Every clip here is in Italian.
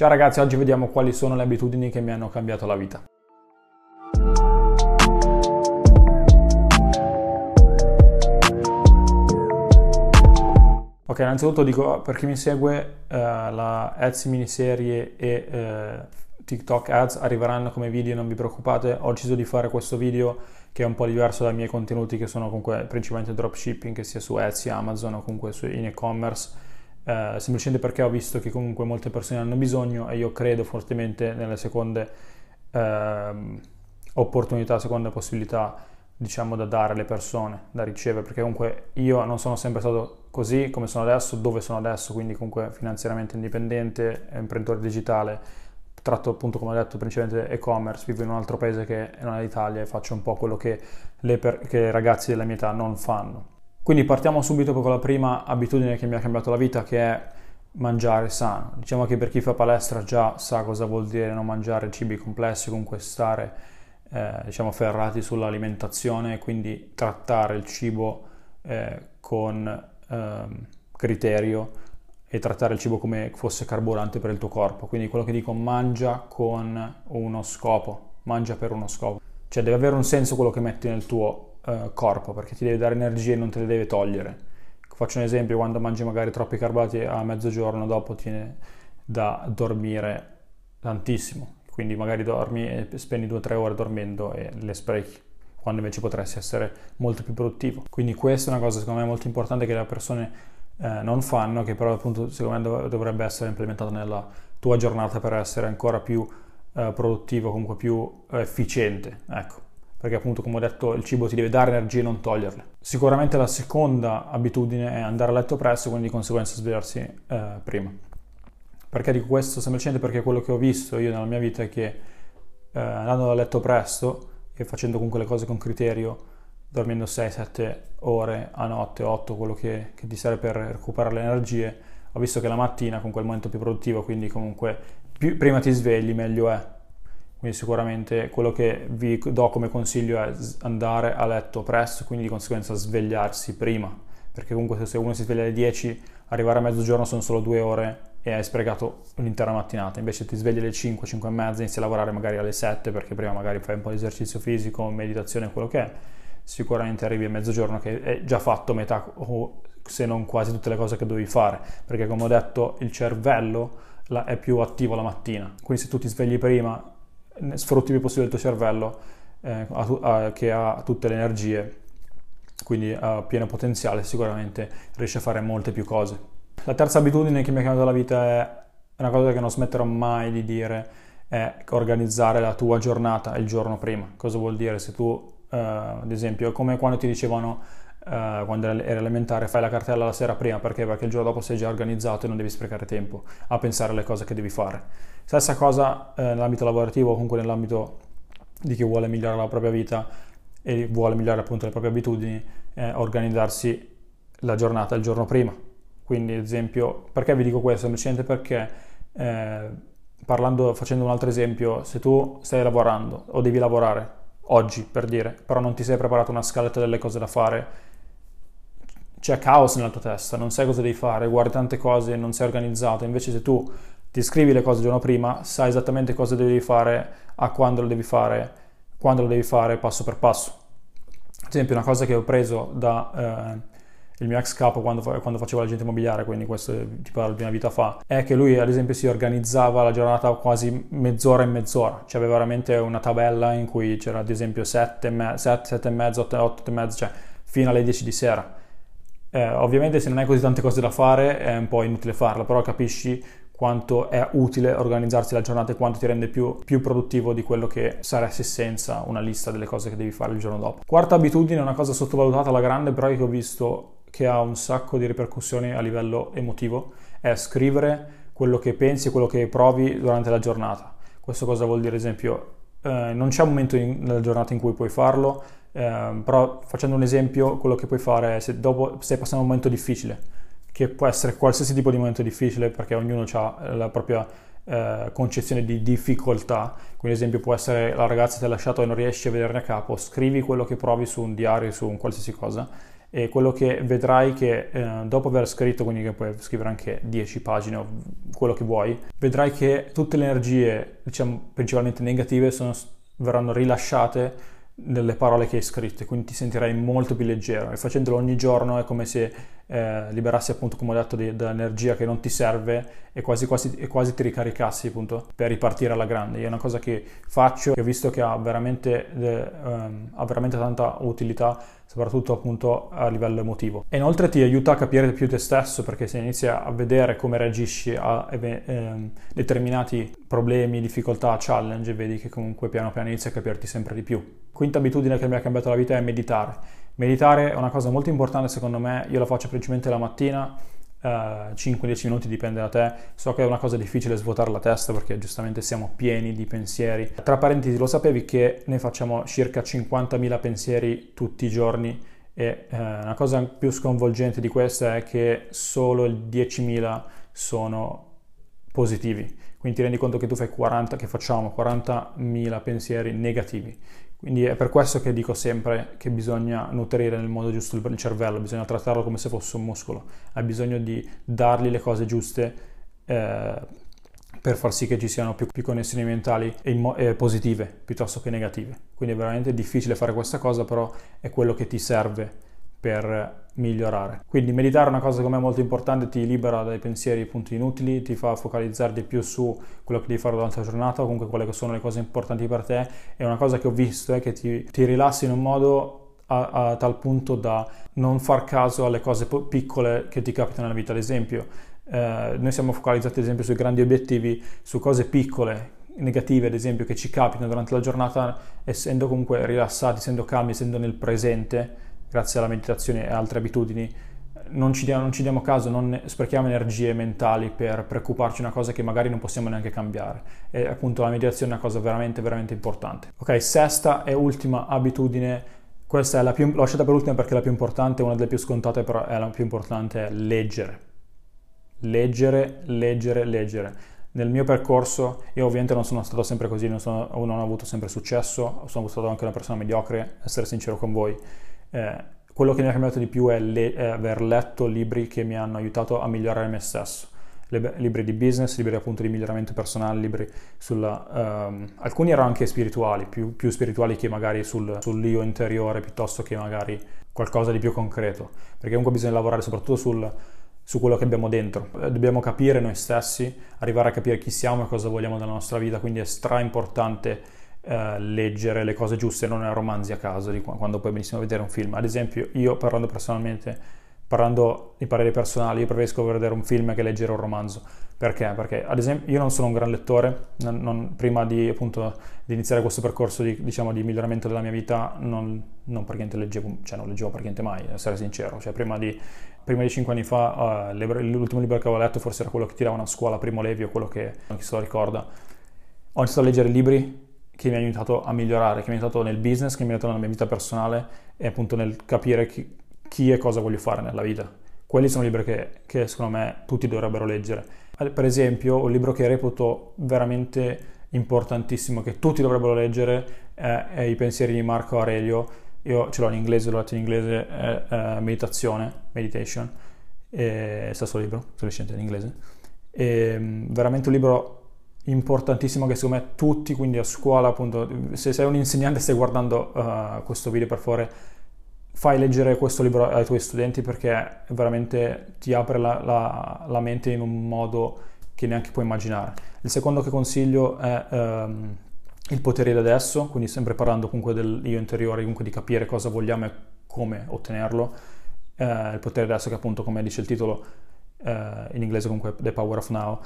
Ciao ragazzi, oggi vediamo quali sono le abitudini che mi hanno cambiato la vita. Ok, innanzitutto dico per chi mi segue, uh, la Etsy miniserie e uh, TikTok ads arriveranno come video, non vi preoccupate. Ho deciso di fare questo video che è un po' diverso dai miei contenuti che sono comunque principalmente dropshipping, che sia su Etsy, Amazon o comunque in e-commerce eh, semplicemente perché ho visto che comunque molte persone hanno bisogno e io credo fortemente nelle seconde eh, opportunità, seconde possibilità diciamo da dare alle persone, da ricevere, perché comunque io non sono sempre stato così come sono adesso, dove sono adesso, quindi comunque finanziariamente indipendente, imprenditore digitale, tratto appunto come ho detto principalmente e-commerce, vivo in un altro paese che non è l'Italia e faccio un po' quello che, per- che i ragazzi della mia età non fanno. Quindi partiamo subito con la prima abitudine che mi ha cambiato la vita, che è mangiare sano. Diciamo che per chi fa palestra già sa cosa vuol dire non mangiare cibi complessi, comunque stare eh, diciamo ferrati sull'alimentazione, quindi trattare il cibo eh, con eh, criterio e trattare il cibo come fosse carburante per il tuo corpo. Quindi quello che dico mangia con uno scopo, mangia per uno scopo. Cioè deve avere un senso quello che metti nel tuo uh, corpo perché ti deve dare energie e non te le deve togliere. Faccio un esempio, quando mangi magari troppi carbati a mezzogiorno dopo ti da dormire tantissimo, quindi magari dormi e spendi 2-3 ore dormendo e le sprechi quando invece potresti essere molto più produttivo. Quindi questa è una cosa secondo me molto importante che le persone eh, non fanno, che però appunto secondo me dovrebbe essere implementata nella tua giornata per essere ancora più eh, produttivo, comunque più eh, efficiente. Ecco perché appunto come ho detto il cibo ti deve dare energie e non toglierle. Sicuramente la seconda abitudine è andare a letto presto, quindi di conseguenza svegliarsi eh, prima. Perché dico questo? Semplicemente perché quello che ho visto io nella mia vita è che eh, andando a letto presto e facendo comunque le cose con criterio, dormendo 6-7 ore a notte, 8, quello che, che ti serve per recuperare le energie, ho visto che la mattina con quel momento più produttivo, quindi comunque più, prima ti svegli meglio è quindi sicuramente quello che vi do come consiglio è andare a letto presto, quindi di conseguenza svegliarsi prima, perché comunque se uno si sveglia alle 10, arrivare a mezzogiorno sono solo due ore e hai sprecato l'intera mattinata, invece ti svegli alle 5, 5 e mezza, inizi a lavorare magari alle 7 perché prima magari fai un po' di esercizio fisico, meditazione, quello che è, sicuramente arrivi a mezzogiorno che è già fatto metà o se non quasi tutte le cose che dovevi fare, perché come ho detto il cervello è più attivo la mattina, quindi se tu ti svegli prima sfrutti il più possibile il tuo cervello eh, a, a, che ha tutte le energie, quindi a pieno potenziale, sicuramente riesce a fare molte più cose. La terza abitudine che mi ha cambiato la vita è una cosa che non smetterò mai di dire, è organizzare la tua giornata il giorno prima. Cosa vuol dire? Se tu, eh, ad esempio, come quando ti dicevano Uh, quando eri elementare fai la cartella la sera prima perché? perché il giorno dopo sei già organizzato e non devi sprecare tempo a pensare alle cose che devi fare stessa cosa uh, nell'ambito lavorativo o comunque nell'ambito di chi vuole migliorare la propria vita e vuole migliorare appunto le proprie abitudini eh, organizzarsi la giornata il giorno prima quindi ad esempio perché vi dico questo? semplicemente perché eh, parlando, facendo un altro esempio se tu stai lavorando o devi lavorare oggi per dire però non ti sei preparato una scaletta delle cose da fare c'è caos nella tua testa, non sai cosa devi fare, guardi tante cose, non sei organizzato, invece se tu ti scrivi le cose il giorno prima, sai esattamente cosa devi fare, a quando lo devi fare, quando lo devi fare passo per passo. Ad esempio una cosa che ho preso da eh, il mio ex capo quando, quando facevo l'agente immobiliare, quindi questo ti parlo di una vita fa, è che lui ad esempio si organizzava la giornata quasi mezz'ora in mezz'ora, cioè aveva veramente una tabella in cui c'era ad esempio 7, 7, 7 e mezzo, 8, 8 e mezzo, cioè fino alle 10 di sera eh, ovviamente se non hai così tante cose da fare è un po' inutile farlo, però capisci quanto è utile organizzarsi la giornata e quanto ti rende più, più, produttivo di quello che saresti senza una lista delle cose che devi fare il giorno dopo. Quarta abitudine, una cosa sottovalutata alla grande, però che ho visto che ha un sacco di ripercussioni a livello emotivo, è scrivere quello che pensi quello che provi durante la giornata. Questo cosa vuol dire? Ad esempio, eh, non c'è un momento in, nella giornata in cui puoi farlo, eh, però facendo un esempio, quello che puoi fare è se dopo stai passando un momento difficile, che può essere qualsiasi tipo di momento difficile perché ognuno ha la propria eh, concezione di difficoltà, quindi ad esempio può essere la ragazza ti ha lasciato e non riesci a vederne a capo, scrivi quello che provi su un diario, su un qualsiasi cosa e quello che vedrai che eh, dopo aver scritto, quindi che puoi scrivere anche 10 pagine o quello che vuoi, vedrai che tutte le energie, diciamo principalmente negative, sono, verranno rilasciate nelle parole che hai scritto, quindi ti sentirai molto più leggero. E facendolo ogni giorno è come se eh, liberassi appunto come ho detto dell'energia che non ti serve e quasi, quasi, e quasi ti ricaricassi appunto per ripartire alla grande. È una cosa che faccio e ho visto che ha veramente, eh, ha veramente tanta utilità soprattutto appunto a livello emotivo. E inoltre ti aiuta a capire più te stesso perché se inizi a vedere come reagisci a eh, determinati problemi, difficoltà, challenge, vedi che comunque piano piano inizi a capirti sempre di più. Quinta abitudine che mi ha cambiato la vita è meditare. Meditare è una cosa molto importante secondo me, io la faccio principalmente la mattina, uh, eh, 5-10 minuti dipende da te, so che è una cosa difficile svuotare la testa perché giustamente siamo pieni di pensieri. Tra parentesi, lo sapevi che noi facciamo circa 50.000 pensieri tutti i giorni e uh, una cosa più sconvolgente di questa è che solo il 10.000 sono positivi. Quindi ti rendi conto che tu fai 40, che facciamo 40.000 pensieri negativi. Quindi è per questo che dico sempre che bisogna nutrire nel modo giusto il cervello, bisogna trattarlo come se fosse un muscolo, hai bisogno di dargli le cose giuste eh, per far sì che ci siano più, più connessioni mentali e e positive piuttosto che negative. Quindi è veramente difficile fare questa cosa, però è quello che ti serve per migliorare. Quindi meditare è una cosa come me molto importante, ti libera dai pensieri appunto inutili, ti fa focalizzare di più su quello che devi fare durante la giornata o comunque quelle che sono le cose importanti per te. È una cosa che ho visto è che ti, ti rilassi in un modo a, a, tal punto da non far caso alle cose piccole che ti capitano nella vita. Ad esempio, eh, noi siamo focalizzati ad esempio sui grandi obiettivi, su cose piccole negative ad esempio che ci capitano durante la giornata essendo comunque rilassati, essendo calmi, essendo nel presente grazie alla meditazione e altre abitudini, non ci, diamo, non ci diamo caso, non sprechiamo energie mentali per preoccuparci di una cosa che magari non possiamo neanche cambiare. E appunto la meditazione è una cosa veramente, veramente importante. Ok, sesta e ultima abitudine. Questa è la più, l'ho scelta per ultima perché è la più importante, una delle più scontate, però è la più importante, è leggere. Leggere, leggere, leggere. Nel mio percorso, io ovviamente non sono stato sempre così, non, sono, non ho avuto sempre successo, sono stato anche una persona mediocre, essere sincero con voi eh, quello che mi ha cambiato di più è, le, è, aver letto libri che mi hanno aiutato a migliorare me stesso. Le, libri di business, libri appunto di miglioramento personale, libri sulla... Um, alcuni erano anche spirituali, più, più spirituali che magari sul, sull'io interiore piuttosto che magari qualcosa di più concreto. Perché comunque bisogna lavorare soprattutto sul, su quello che abbiamo dentro. Eh, dobbiamo capire noi stessi, arrivare a capire chi siamo e cosa vogliamo dalla nostra vita, quindi è stra importante eh, leggere le cose giuste, non romanzi a caso di quando puoi benissimo vedere un film. Ad esempio, io parlando personalmente, parlando di pareri personali, io preferisco vedere un film che leggere un romanzo. Perché? Perché ad esempio io non sono un gran lettore, non, non, prima di, appunto, di, iniziare questo percorso di, diciamo, di, miglioramento della mia vita non, non per niente leggevo, cioè non leggevo per niente mai, essere sincero. Cioè prima di, prima di 5 anni fa uh, l'ultimo libro che avevo letto forse era quello che tiravano a scuola, Primo Levi o quello che non se lo ricorda. Ho iniziato a leggere libri che mi ha aiutato a migliorare, che mi ha aiutato nel business, che mi ha aiutato nella mia vita personale e appunto nel capire chi, chi e cosa voglio fare nella vita. Quelli sono libri che, che secondo me tutti dovrebbero leggere. Per esempio, un libro che reputo veramente importantissimo, che tutti dovrebbero leggere, è, è I pensieri di Marco Aurelio. Io ce l'ho in inglese, l'ho letto in inglese, è, è Meditazione, Meditation, è stesso libro, se lo in inglese. È veramente un libro importantissimo che secondo me tutti, quindi a scuola appunto, se sei un insegnante e stai guardando uh, questo video per favore fai leggere questo libro ai tuoi studenti perché veramente ti apre la, la, la mente in un modo che neanche puoi immaginare. Il secondo che consiglio è um, il potere di adesso, quindi sempre parlando comunque del io interiore, comunque di capire cosa vogliamo e come ottenerlo. Uh, il potere di adesso che appunto come dice il titolo uh, in inglese comunque The Power of Now,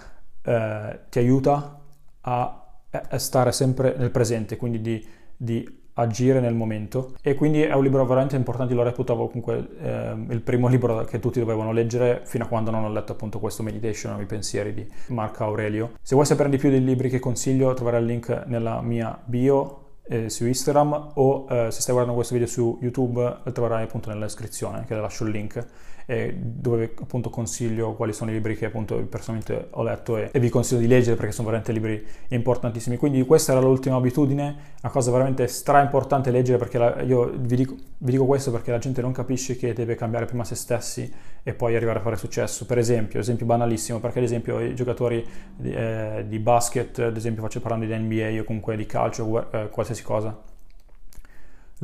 eh, ti aiuta a, a, stare sempre nel presente, quindi di, di, agire nel momento. E quindi è un libro veramente importante, lo reputavo comunque eh, il primo libro che tutti dovevano leggere fino a quando non ho letto appunto questo Meditation, i pensieri di Marco Aurelio. Se vuoi sapere di più dei libri che consiglio, troverai il link nella mia bio eh, su Instagram o eh, se stai guardando questo video su YouTube lo troverai appunto nella descrizione che lascio il link eh, dove appunto consiglio quali sono i libri che appunto personalmente ho letto e, e, vi consiglio di leggere perché sono veramente libri importantissimi. Quindi questa era l'ultima abitudine, una cosa veramente stra importante leggere perché la, io vi dico, vi dico questo perché la gente non capisce che deve cambiare prima se stessi e poi arrivare a fare successo. Per esempio, esempio banalissimo, perché ad esempio i giocatori di, eh, di basket, ad esempio faccio parlando di NBA o comunque di calcio, eh, qualsiasi cosa,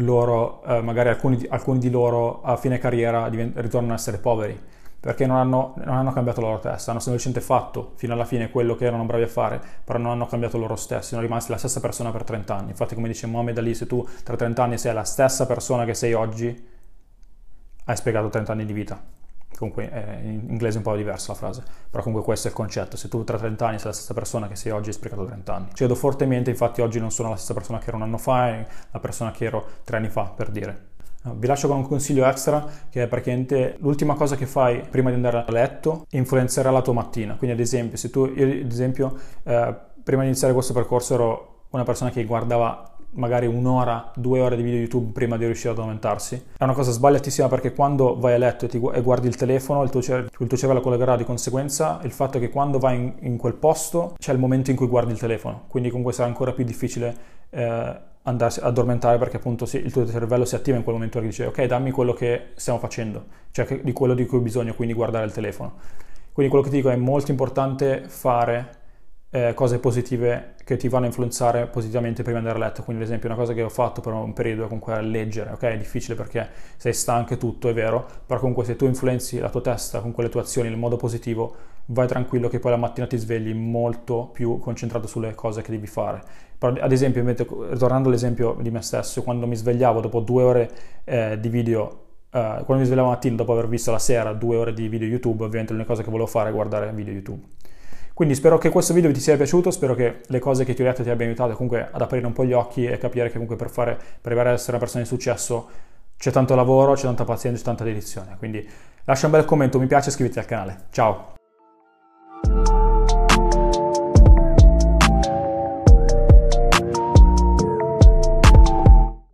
loro, eh, magari alcuni, alcuni, di loro a fine carriera divent- ritornano a essere poveri perché non hanno, non hanno, cambiato la loro testa, hanno semplicemente fatto fino alla fine quello che erano bravi a fare, però non hanno cambiato loro stessi, sono rimasti la stessa persona per 30 anni. Infatti, come dice Mohamed Ali, se tu tra 30 anni sei la stessa persona che sei oggi, hai spiegato 30 anni di vita. Comunque eh, in inglese è un po' diversa la frase, però comunque questo è il concetto. Se tu tra 30 anni sei la stessa persona che sei oggi, hai sprecato 30 anni. Ci credo fortemente, infatti oggi non sono la stessa persona che ero un anno fa, è la persona che ero tre anni fa, per dire. Vi lascio con un consiglio extra che è praticamente l'ultima cosa che fai prima di andare a letto influenzerà la tua mattina. Quindi ad esempio, se tu, io ad esempio, eh, prima di iniziare questo percorso ero una persona che guardava magari un'ora, due ore di video YouTube prima di riuscire ad aumentarsi. È una cosa sbagliatissima perché quando vai a letto e, ti, e guardi il telefono, il tuo, il tuo, cervello collegherà di conseguenza il fatto che quando vai in, in, quel posto c'è il momento in cui guardi il telefono, quindi comunque sarà ancora più difficile eh, andarsi ad addormentare perché appunto sì, il tuo cervello si attiva in quel momento e dice ok dammi quello che stiamo facendo, cioè che, di quello di cui ho bisogno, quindi guardare il telefono. Quindi quello che ti dico è molto importante fare eh, cose positive che ti vanno a influenzare positivamente prima di andare a letto. Quindi, ad esempio, una cosa che ho fatto per un periodo è comunque leggere, ok? È difficile perché sei stanco e tutto, è vero, però comunque se tu influenzi la tua testa con quelle tue azioni in modo positivo, vai tranquillo che poi la mattina ti svegli molto più concentrato sulle cose che devi fare. Però, ad esempio, tornando all'esempio di me stesso, quando mi svegliavo dopo due ore eh, di video Uh, quando mi svegliavo la mattina dopo aver visto la sera due ore di video YouTube, ovviamente l'unica cosa che volevo fare è guardare video YouTube. Quindi spero che questo video ti sia piaciuto, spero che le cose che ti ho detto ti abbiano aiutato comunque ad aprire un po' gli occhi e capire che comunque per, fare, per arrivare ad essere una persona di successo c'è tanto lavoro, c'è tanta pazienza, c'è tanta dedizione. Quindi lascia un bel commento, mi piace e iscriviti al canale. Ciao!